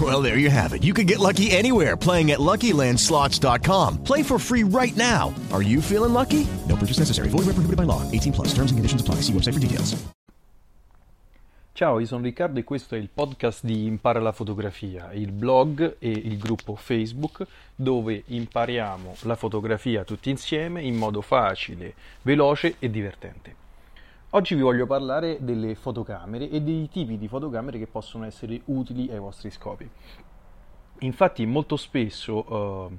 Well, there you have it. You can get lucky anywhere playing at LuckyLandSlots.com. Play for free right now. Are you feeling lucky? No purchase necessary. Void where prohibited by law. 18 plus. Terms and conditions apply. See website for details. Ciao, io sono Riccardo e questo è il podcast di Impara la fotografia, il blog e il gruppo Facebook dove impariamo la fotografia tutti insieme in modo facile, veloce e divertente. Oggi vi voglio parlare delle fotocamere e dei tipi di fotocamere che possono essere utili ai vostri scopi. Infatti molto spesso eh,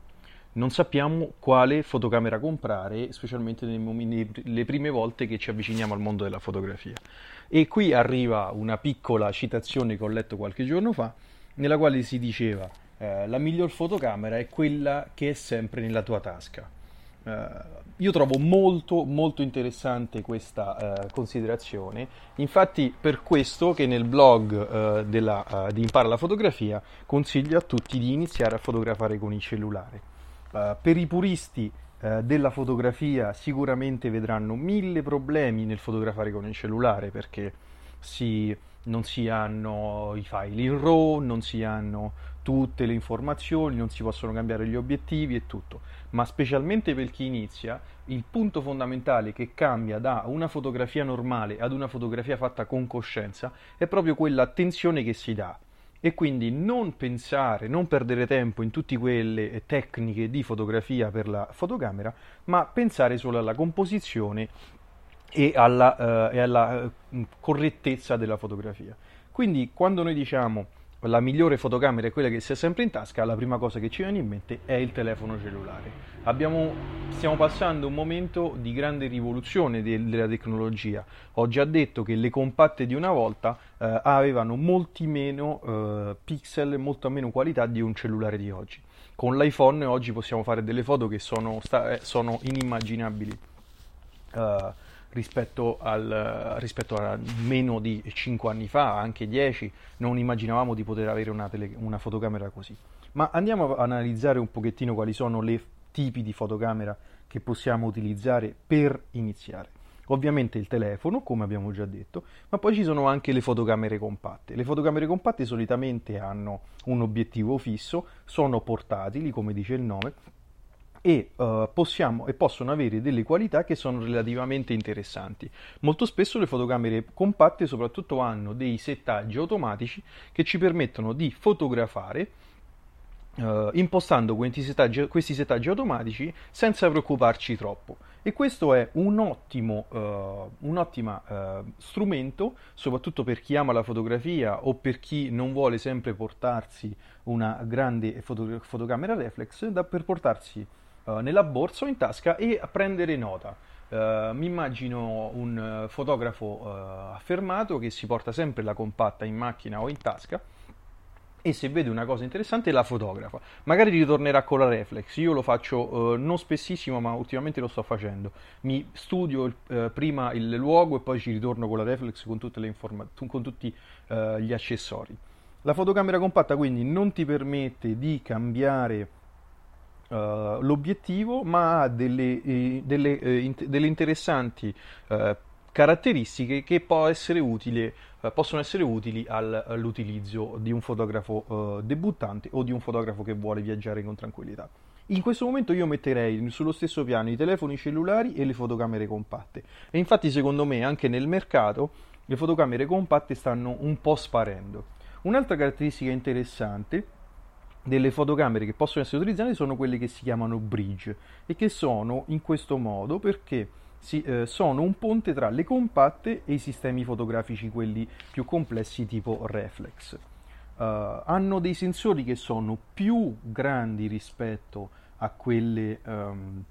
non sappiamo quale fotocamera comprare, specialmente nelle prime volte che ci avviciniamo al mondo della fotografia. E qui arriva una piccola citazione che ho letto qualche giorno fa, nella quale si diceva eh, la miglior fotocamera è quella che è sempre nella tua tasca. Eh, io trovo molto molto interessante questa eh, considerazione, infatti per questo che nel blog eh, della, di Impara la fotografia consiglio a tutti di iniziare a fotografare con il cellulare. Uh, per i puristi uh, della fotografia sicuramente vedranno mille problemi nel fotografare con il cellulare perché si, non si hanno i file in RAW, non si hanno tutte le informazioni, non si possono cambiare gli obiettivi e tutto. Ma specialmente per chi inizia, il punto fondamentale che cambia da una fotografia normale ad una fotografia fatta con coscienza è proprio quell'attenzione che si dà e quindi non pensare, non perdere tempo in tutte quelle tecniche di fotografia per la fotocamera, ma pensare solo alla composizione e alla, uh, e alla uh, correttezza della fotografia. Quindi quando noi diciamo la migliore fotocamera è quella che sia sempre in tasca, la prima cosa che ci viene in mente è il telefono cellulare. Abbiamo, stiamo passando un momento di grande rivoluzione de, della tecnologia. Ho già detto che le compatte di una volta eh, avevano molti meno eh, pixel, molto meno qualità di un cellulare di oggi. Con l'iPhone oggi possiamo fare delle foto che sono, sta, eh, sono inimmaginabili. Uh, rispetto, al, rispetto, a meno di 5 anni fa, anche 10, non immaginavamo di poter avere una, tele, una fotocamera così. Ma andiamo a analizzare un pochettino quali sono i tipi di fotocamera che possiamo utilizzare per iniziare. Ovviamente il telefono, come abbiamo già detto, ma poi ci sono anche le fotocamere compatte. Le fotocamere compatte solitamente hanno un obiettivo fisso, sono portatili, come dice il nome, e, uh, possiamo, e possono avere delle qualità che sono relativamente interessanti. Molto spesso le fotocamere compatte soprattutto hanno dei settaggi automatici che ci permettono di fotografare Uh, impostando questi settaggi, questi settaggi, automatici senza preoccuparci troppo. E questo è un ottimo, uh, un ottimo uh, strumento, soprattutto per chi ama la fotografia o per chi non vuole sempre portarsi una grande foto- fotocamera reflex, da, per portarsi uh, nella borsa o in tasca e a prendere nota. Uh, mi immagino un uh, fotografo affermato che si porta sempre la compatta in macchina o in tasca e se vede una cosa interessante la fotografa. Magari ritornerà con la reflex. Io lo faccio non spessissimo, ma ultimamente lo sto facendo. Mi studio il, prima il luogo e poi ci ritorno con la reflex con, informa- con tutti gli accessori. La fotocamera compatta quindi non ti permette di cambiare Uh, l'obiettivo, ma ha delle, eh, delle, eh, in, delle interessanti uh, caratteristiche che essere utile, uh, possono essere utili al, all'utilizzo di un fotografo debuttante o di un fotografo che vuole viaggiare con tranquillità. In questo momento io metterei sullo stesso piano i telefoni cellulari e le fotocamere compatte. E infatti, secondo me, anche nel mercato le fotocamere compatte stanno un po' sparendo. Un'altra caratteristica interessante delle fotocamere che possono essere utilizzate sono quelle che si chiamano bridge e che sono in questo modo perché si, eh, sono un ponte tra le compatte e i sistemi fotografici, quelli più complessi tipo reflex. Uh, hanno dei sensori che sono più grandi rispetto a quelle um,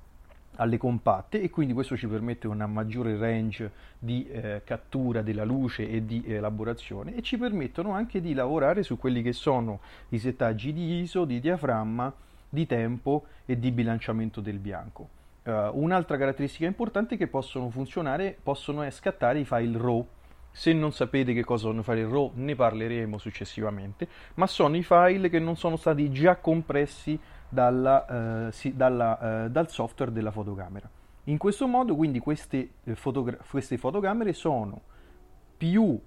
alle compatte e quindi questo ci permette una maggiore range di eh, cattura della luce e di elaborazione e ci permettono anche di lavorare su quelli che sono i settaggi di ISO, di diaframma, di tempo e di bilanciamento del bianco. Uh, un'altra caratteristica importante è che possono funzionare, possono scattare i file RAW. Se non sapete che cosa sono i file RAW ne parleremo successivamente, ma sono i file che non sono stati già compressi dalla, uh, si, dalla, uh, dal software della fotocamera. In questo modo quindi queste, eh, fotogra- queste fotocamere sono più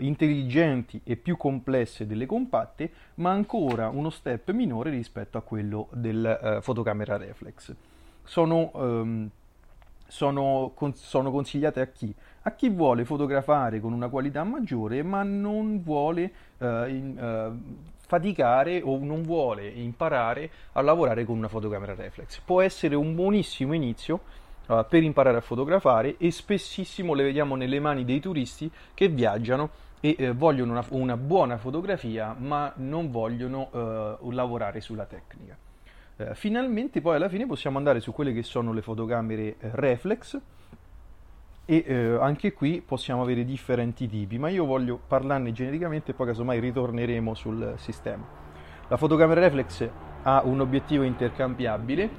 intelligenti e più complesse delle compatte, ma ancora uno step minore rispetto a quello della fotocamera reflex sono, um, sono, con, sono, consigliate a chi? A chi vuole fotografare con una qualità maggiore ma non vuole uh, in, uh, faticare o non vuole imparare a lavorare con una fotocamera reflex. Può essere un buonissimo inizio uh, per imparare a fotografare e spessissimo le vediamo nelle mani dei turisti che viaggiano e eh, vogliono una, una, buona fotografia ma non vogliono uh, lavorare sulla tecnica. Eh, finalmente poi alla fine possiamo andare su quelle che sono le fotocamere eh, reflex e eh, anche qui possiamo avere differenti tipi, ma io voglio parlarne genericamente e poi casomai ritorneremo sul sistema. La fotocamera reflex ha un obiettivo intercambiabile,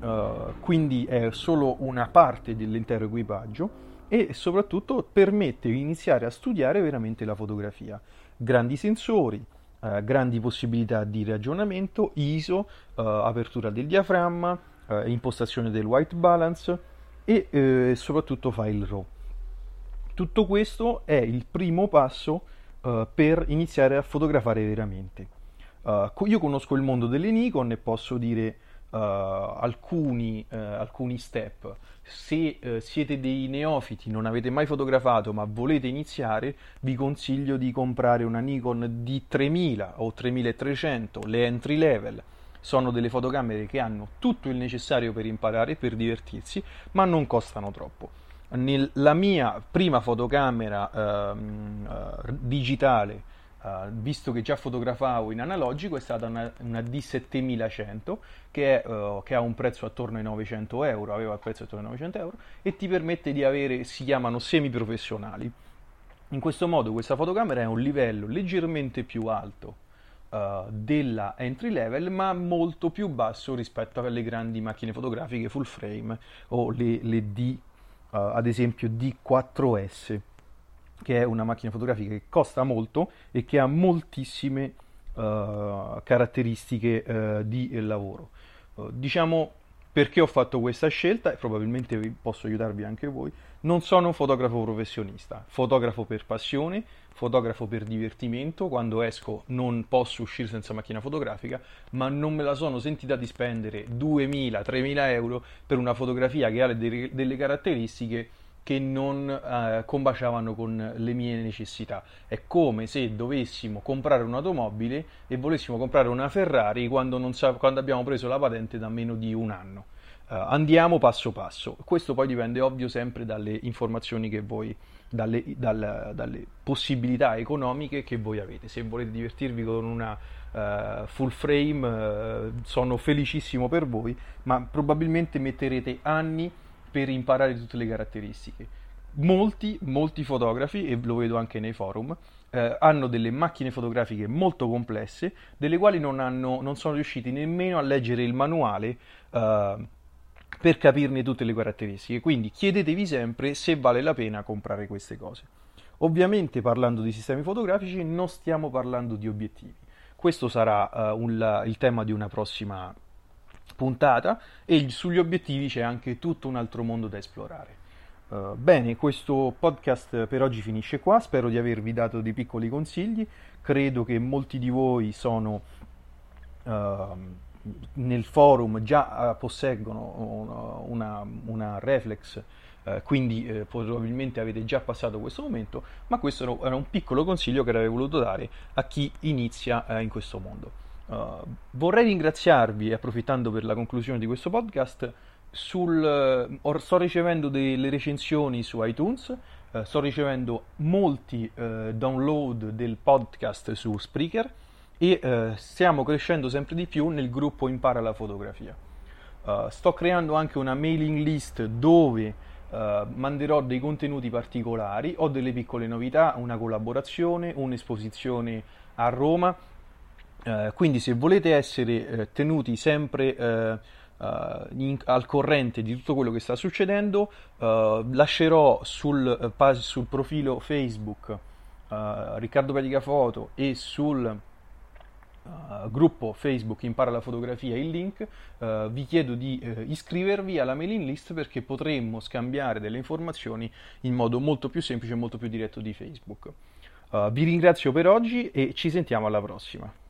uh, quindi è solo una parte dell'intero equipaggio e soprattutto permette di iniziare a studiare veramente la fotografia. Grandi sensori, eh, grandi possibilità di ragionamento, ISO, eh, apertura del diaframma, eh, impostazione del white balance e eh, soprattutto file RAW. Tutto questo è il primo passo eh, per iniziare a fotografare veramente. io conosco il mondo delle Nikon e posso dire uh, alcuni, uh, alcuni, step. Se uh, siete dei neofiti, non avete mai fotografato ma volete iniziare, vi consiglio di comprare una Nikon D3000 o 3300, le entry level. Sono delle fotocamere che hanno tutto il necessario per imparare per divertirsi, ma non costano troppo. Nella mia prima fotocamera ehm, digitale Uh, visto che già fotografavo in analogico, è stata una, una D7100 che, è, uh, che, ha un prezzo attorno ai 900 euro, aveva il prezzo attorno ai 900 euro e ti permette di avere, si chiamano semi-professionali. In questo modo questa fotocamera è a un livello leggermente più alto uh, della entry level, ma molto più basso rispetto alle grandi macchine fotografiche full frame o le, le D, ad esempio D4S che è una macchina fotografica che costa molto e che ha moltissime uh, caratteristiche uh, di lavoro. Uh, diciamo perché ho fatto questa scelta e probabilmente posso aiutarvi anche voi. Non sono un fotografo professionista, fotografo per passione, fotografo per divertimento. Quando esco non posso uscire senza macchina fotografica, ma non me la sono sentita di spendere 2.000-3.000 euro per una fotografia che ha delle caratteristiche che non eh, combaciavano con le mie necessità. È come se dovessimo comprare un'automobile e volessimo comprare una Ferrari quando, sa- quando abbiamo preso la patente da meno di un anno. Uh, andiamo passo passo. Questo poi dipende ovvio sempre dalle informazioni che voi, dalle, dal, dalle possibilità economiche che voi avete. Se volete divertirvi con una uh, full frame, uh, sono felicissimo per voi, ma probabilmente metterete anni per imparare tutte le caratteristiche. Molti, molti fotografi, e lo vedo anche nei forum, eh, hanno delle macchine fotografiche molto complesse, delle quali non, hanno, non sono riusciti nemmeno a leggere il manuale eh, per capirne tutte le caratteristiche. Quindi chiedetevi sempre se vale la pena comprare queste cose. Ovviamente parlando di sistemi fotografici non stiamo parlando di obiettivi. Questo sarà uh, un, il tema di una prossima puntata e sugli obiettivi c'è anche tutto un altro mondo da esplorare. Uh, bene, questo podcast per oggi finisce qua, spero di avervi dato dei piccoli consigli, credo che molti di voi sono uh, nel forum già uh, posseggono una, una reflex, quindi eh, probabilmente avete già passato questo momento, ma questo era un piccolo consiglio che avrei voluto dare a chi inizia in questo mondo. Uh, vorrei ringraziarvi, approfittando per la conclusione di questo podcast, sul, or, sto ricevendo delle recensioni su iTunes, eh, sto ricevendo molti eh, download del podcast su Spreaker e eh, stiamo crescendo sempre di più nel gruppo Impara la fotografia. Uh, sto creando anche una mailing list dove uh, manderò dei contenuti particolari, ho delle piccole novità, una collaborazione, un'esposizione a Roma. Uh, quindi se volete essere tenuti sempre in, al corrente di tutto quello che sta succedendo, lascerò sul, sul, profilo Facebook Riccardo Pedica Foto e sul gruppo Facebook Impara la fotografia il link, vi chiedo di iscrivervi alla mailing list perché potremmo scambiare delle informazioni in modo molto più semplice e molto più diretto di Facebook. vi ringrazio per oggi e ci sentiamo alla prossima.